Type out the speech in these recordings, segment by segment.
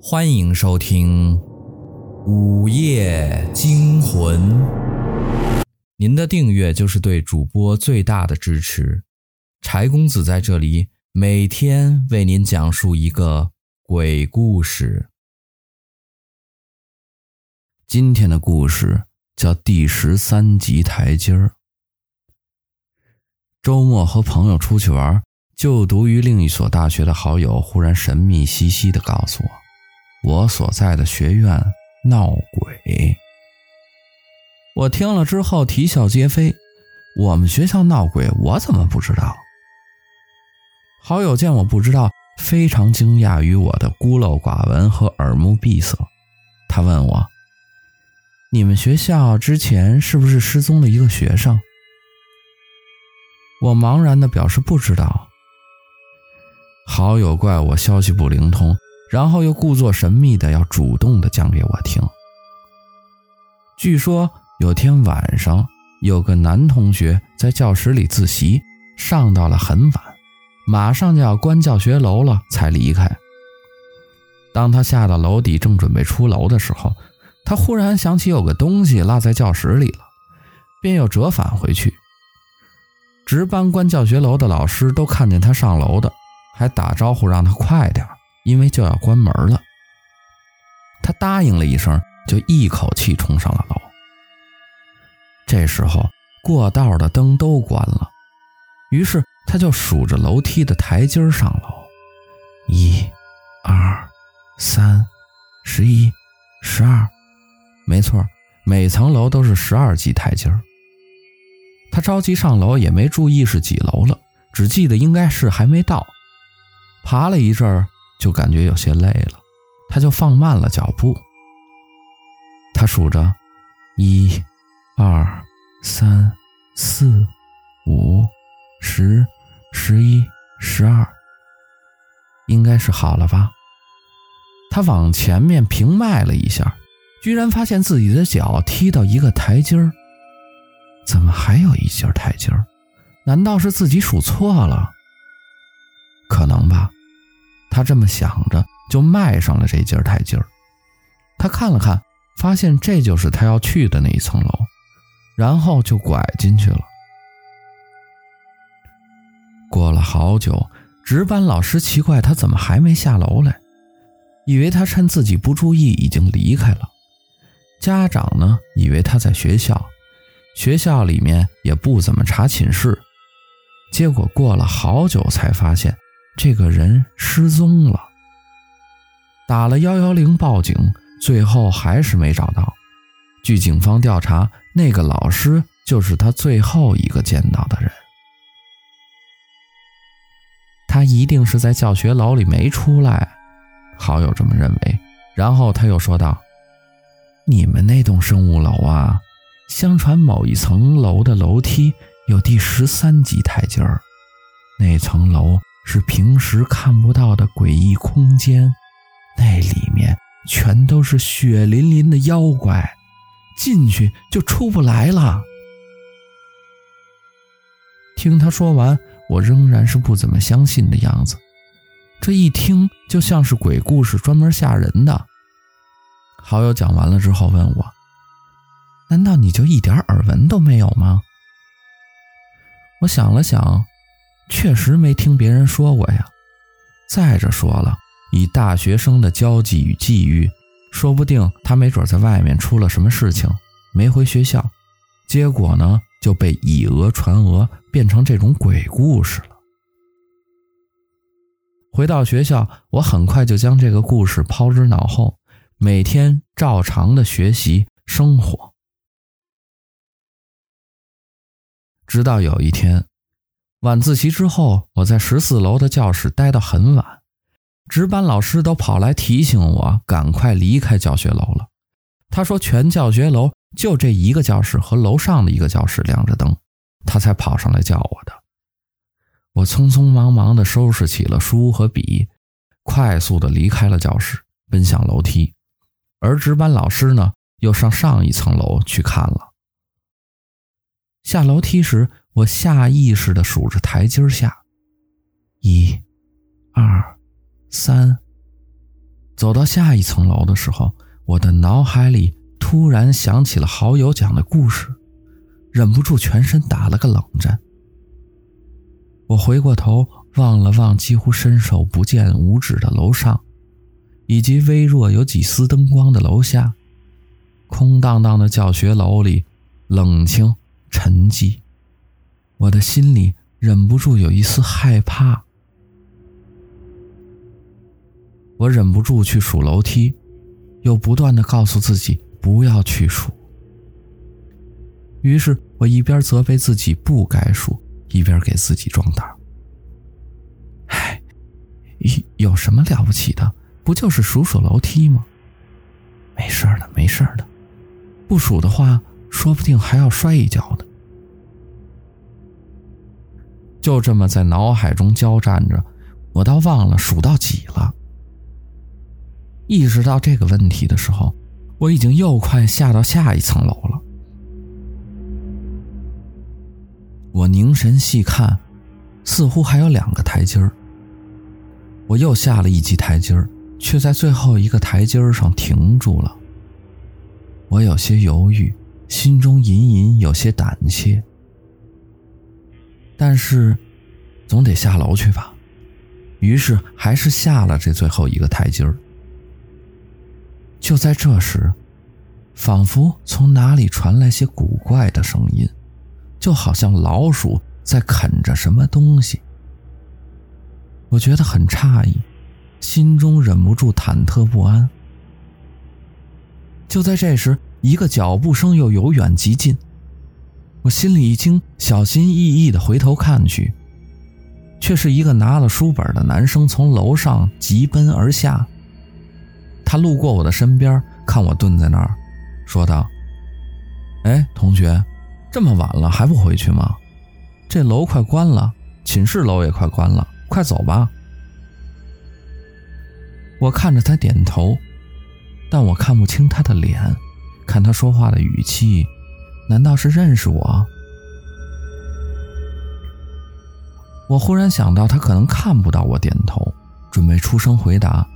欢迎收听《午夜惊魂》。您的订阅就是对主播最大的支持。柴公子在这里每天为您讲述一个鬼故事。今天的故事叫《第十三级台阶儿》。周末和朋友出去玩，就读于另一所大学的好友忽然神秘兮兮的告诉我。我所在的学院闹鬼，我听了之后啼笑皆非。我们学校闹鬼，我怎么不知道？好友见我不知道，非常惊讶于我的孤陋寡闻和耳目闭塞。他问我：“你们学校之前是不是失踪了一个学生？”我茫然的表示不知道。好友怪我消息不灵通。然后又故作神秘的要主动的讲给我听。据说有天晚上，有个男同学在教室里自习，上到了很晚，马上就要关教学楼了，才离开。当他下到楼底，正准备出楼的时候，他忽然想起有个东西落在教室里了，便又折返回去。值班关教学楼的老师都看见他上楼的，还打招呼让他快点。因为就要关门了，他答应了一声，就一口气冲上了楼。这时候过道的灯都关了，于是他就数着楼梯的台阶上楼，一、二、三、十一、十二，没错，每层楼都是十二级台阶。他着急上楼，也没注意是几楼了，只记得应该是还没到。爬了一阵儿。就感觉有些累了，他就放慢了脚步。他数着，一、二、三、四、五、十、十一、十二，应该是好了吧？他往前面平迈了一下，居然发现自己的脚踢到一个台阶儿。怎么还有一节台阶儿？难道是自己数错了？可能吧。他这么想着，就迈上了这阶台阶。他看了看，发现这就是他要去的那一层楼，然后就拐进去了。过了好久，值班老师奇怪他怎么还没下楼来，以为他趁自己不注意已经离开了。家长呢，以为他在学校，学校里面也不怎么查寝室。结果过了好久才发现。这个人失踪了，打了幺幺零报警，最后还是没找到。据警方调查，那个老师就是他最后一个见到的人。他一定是在教学楼里没出来，好友这么认为。然后他又说道：“你们那栋生物楼啊，相传某一层楼的楼梯有第十三级台阶儿，那层楼。”是平时看不到的诡异空间，那里面全都是血淋淋的妖怪，进去就出不来了。听他说完，我仍然是不怎么相信的样子。这一听就像是鬼故事，专门吓人的。好友讲完了之后问我：“难道你就一点耳闻都没有吗？”我想了想。确实没听别人说过呀。再者说了，以大学生的交际与际遇，说不定他没准在外面出了什么事情，没回学校，结果呢就被以讹传讹，变成这种鬼故事了。回到学校，我很快就将这个故事抛之脑后，每天照常的学习生活，直到有一天。晚自习之后，我在十四楼的教室待到很晚，值班老师都跑来提醒我赶快离开教学楼了。他说，全教学楼就这一个教室和楼上的一个教室亮着灯，他才跑上来叫我的。我匆匆忙忙地收拾起了书和笔，快速地离开了教室，奔向楼梯。而值班老师呢，又上上一层楼去看了。下楼梯时，我下意识地数着台阶下，一、二、三。走到下一层楼的时候，我的脑海里突然想起了好友讲的故事，忍不住全身打了个冷战。我回过头望了望几乎伸手不见五指的楼上，以及微弱有几丝灯光的楼下，空荡荡的教学楼里冷清沉寂，我的心里忍不住有一丝害怕。我忍不住去数楼梯，又不断的告诉自己不要去数。于是我一边责备自己不该数，一边给自己壮胆。唉，有什么了不起的？不就是数数楼梯吗？没事的，没事的。不数的话，说不定还要摔一跤的。就这么在脑海中交战着，我倒忘了数到几了。意识到这个问题的时候，我已经又快下到下一层楼了。我凝神细看，似乎还有两个台阶儿。我又下了一级台阶儿，却在最后一个台阶儿上停住了。我有些犹豫，心中隐隐有些胆怯，但是总得下楼去吧。于是还是下了这最后一个台阶儿。就在这时，仿佛从哪里传来些古怪的声音，就好像老鼠在啃着什么东西。我觉得很诧异，心中忍不住忐忑不安。就在这时，一个脚步声又由远及近，我心里一惊，小心翼翼地回头看去，却是一个拿了书本的男生从楼上疾奔而下。他路过我的身边，看我蹲在那儿，说道：“哎，同学，这么晚了还不回去吗？这楼快关了，寝室楼也快关了，快走吧。”我看着他点头，但我看不清他的脸，看他说话的语气，难道是认识我？我忽然想到，他可能看不到我点头，准备出声回答。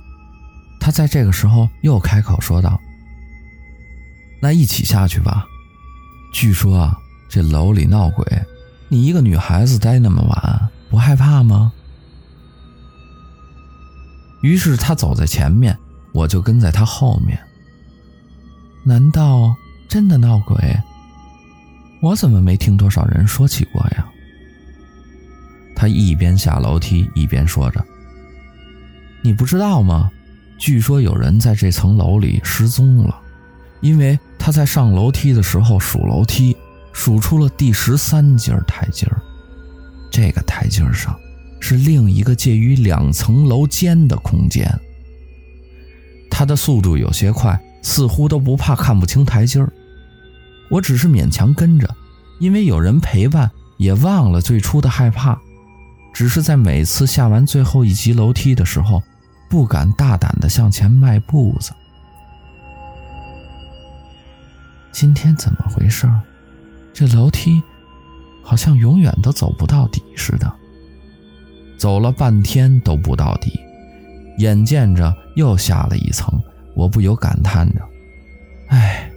他在这个时候又开口说道：“那一起下去吧。据说啊，这楼里闹鬼，你一个女孩子待那么晚，不害怕吗？”于是他走在前面，我就跟在他后面。难道真的闹鬼？我怎么没听多少人说起过呀？他一边下楼梯一边说着：“你不知道吗？”据说有人在这层楼里失踪了，因为他在上楼梯的时候数楼梯，数出了第十三阶台阶。这个台阶上是另一个介于两层楼间的空间。他的速度有些快，似乎都不怕看不清台阶。我只是勉强跟着，因为有人陪伴，也忘了最初的害怕，只是在每次下完最后一级楼梯的时候。不敢大胆地向前迈步子。今天怎么回事？这楼梯好像永远都走不到底似的。走了半天都不到底，眼见着又下了一层，我不由感叹着：“哎，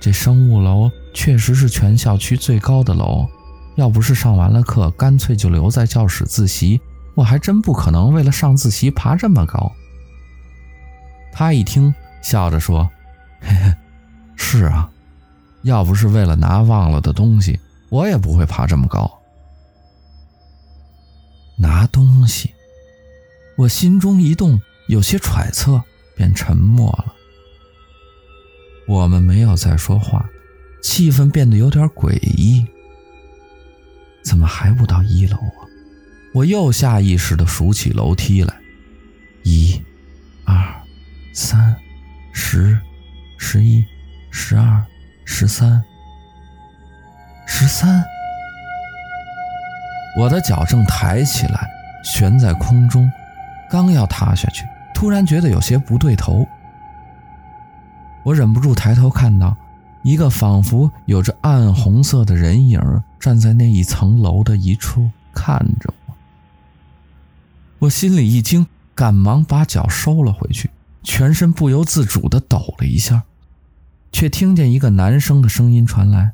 这生物楼确实是全校区最高的楼，要不是上完了课，干脆就留在教室自习。”我还真不可能为了上自习爬这么高。他一听，笑着说：“嘿嘿，是啊，要不是为了拿忘了的东西，我也不会爬这么高。”拿东西，我心中一动，有些揣测，便沉默了。我们没有再说话，气氛变得有点诡异。怎么还不到一楼啊？我又下意识地数起楼梯来，一、二、三、十、十一、十二、十三、十三。我的脚正抬起来，悬在空中，刚要踏下去，突然觉得有些不对头。我忍不住抬头看到一个仿佛有着暗红色的人影站在那一层楼的一处，看着我。我心里一惊，赶忙把脚收了回去，全身不由自主地抖了一下，却听见一个男生的声音传来：“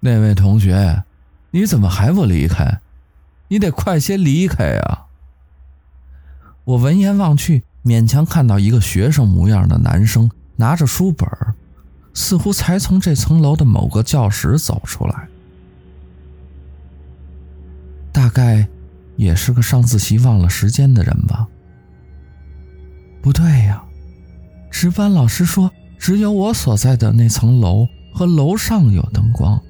那位同学，你怎么还不离开？你得快些离开啊！”我闻言望去，勉强看到一个学生模样的男生拿着书本，似乎才从这层楼的某个教室走出来，大概也是个上自习忘了时间的人吧。不对呀，值班老师说只有我所在的那层楼和楼上有灯光。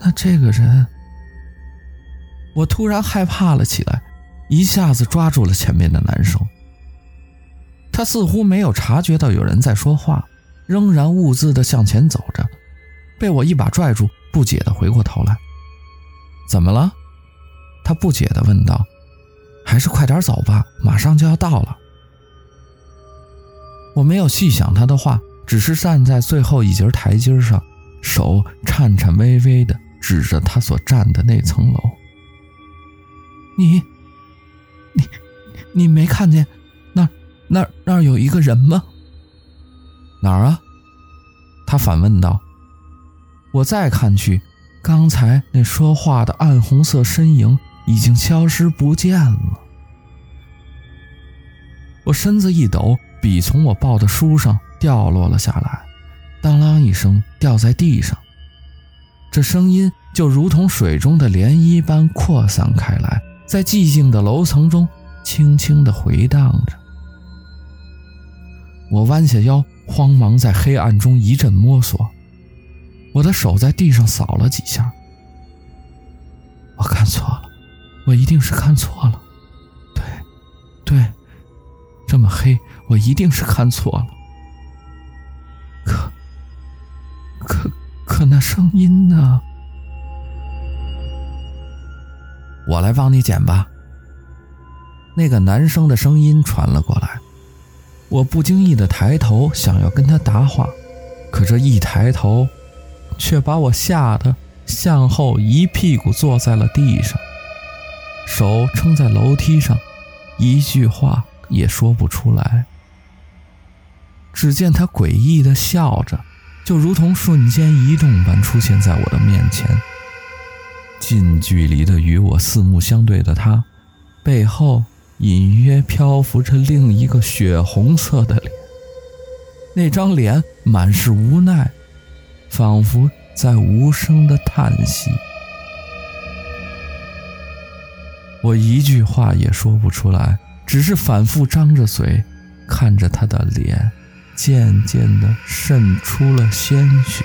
那这个人，我突然害怕了起来，一下子抓住了前面的男生。他似乎没有察觉到有人在说话。仍然兀自地向前走着，被我一把拽住，不解地回过头来。怎么了？他不解地问道。还是快点走吧，马上就要到了。我没有细想他的话，只是站在最后一节台阶上，手颤颤巍巍地指着他所站的那层楼。你，你，你没看见那那儿那儿有一个人吗？哪儿啊？他反问道。我再看去，刚才那说话的暗红色身影已经消失不见了。我身子一抖，笔从我抱的书上掉落了下来，当啷一声掉在地上。这声音就如同水中的涟漪般扩散开来，在寂静的楼层中轻轻地回荡着。我弯下腰。慌忙在黑暗中一阵摸索，我的手在地上扫了几下。我看错了，我一定是看错了。对，对，这么黑，我一定是看错了。可，可，可那声音呢？我来帮你捡吧。那个男生的声音传了过来。我不经意的抬头，想要跟他搭话，可这一抬头，却把我吓得向后一屁股坐在了地上，手撑在楼梯上，一句话也说不出来。只见他诡异的笑着，就如同瞬间移动般出现在我的面前，近距离的与我四目相对的他，背后。隐约漂浮着另一个血红色的脸，那张脸满是无奈，仿佛在无声的叹息。我一句话也说不出来，只是反复张着嘴，看着他的脸，渐渐地渗出了鲜血。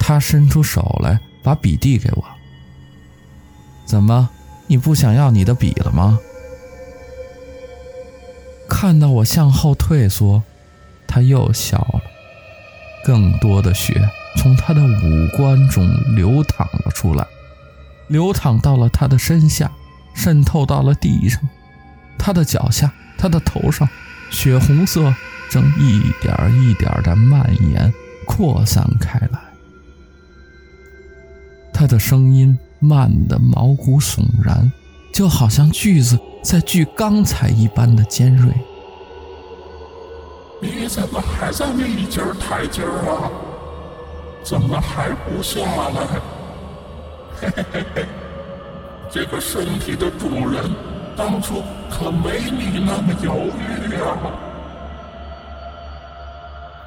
他伸出手来，把笔递给我。怎么？你不想要你的笔了吗？看到我向后退缩，他又笑了。更多的血从他的五官中流淌了出来，流淌到了他的身下，渗透到了地上，他的脚下，他的头上，血红色正一点一点的蔓延、扩散开来。他的声音。慢得毛骨悚然，就好像锯子在锯钢材一般的尖锐。你怎么还在那一节台阶啊？怎么还不下来？嘿嘿嘿嘿，这个身体的主人当初可没你那么犹豫呀。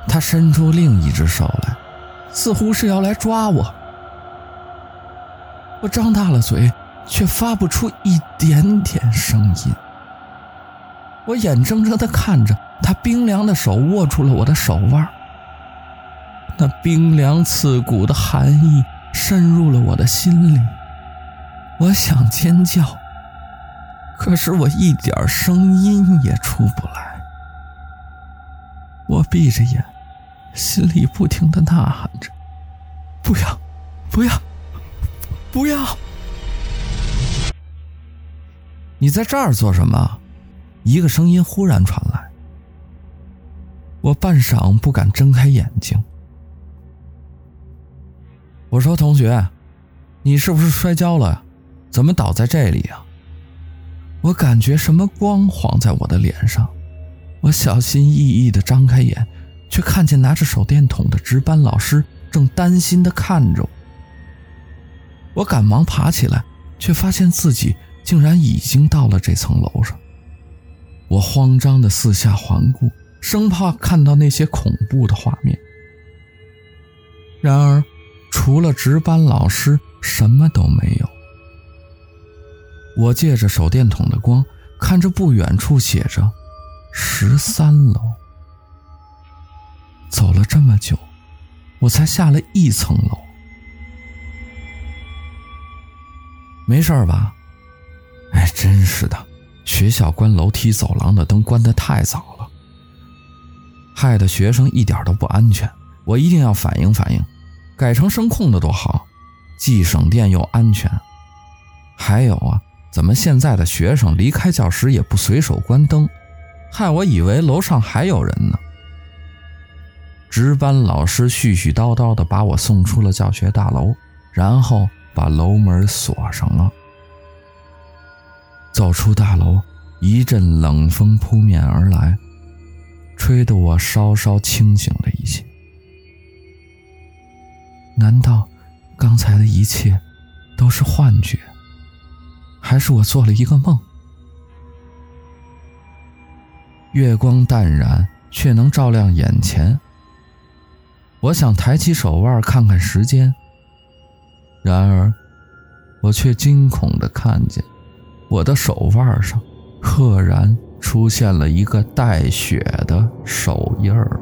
他伸出另一只手来，似乎是要来抓我。我张大了嘴，却发不出一点点声音。我眼睁睁地看着他冰凉的手握住了我的手腕，那冰凉刺骨的寒意渗入了我的心里。我想尖叫，可是我一点声音也出不来。我闭着眼，心里不停地呐喊着：“不要，不要！”不要！你在这儿做什么？一个声音忽然传来。我半晌不敢睁开眼睛。我说：“同学，你是不是摔跤了？怎么倒在这里啊？”我感觉什么光晃在我的脸上，我小心翼翼地张开眼，却看见拿着手电筒的值班老师正担心地看着我。我赶忙爬起来，却发现自己竟然已经到了这层楼上。我慌张地四下环顾，生怕看到那些恐怖的画面。然而，除了值班老师，什么都没有。我借着手电筒的光，看着不远处写着“十三楼”。走了这么久，我才下了一层楼。没事吧？哎，真是的，学校关楼梯走廊的灯关得太早了，害得学生一点都不安全。我一定要反映反映，改成声控的多好，既省电又安全。还有啊。怎么现在的学生离开教室也不随手关灯，害我以为楼上还有人呢。值班老师絮絮叨叨地把我送出了教学大楼，然后把楼门锁上了。走出大楼，一阵冷风扑面而来，吹得我稍稍清醒了一些。难道刚才的一切都是幻觉？还是我做了一个梦。月光淡然，却能照亮眼前。我想抬起手腕看看时间，然而我却惊恐地看见我的手腕上赫然出现了一个带血的手印儿。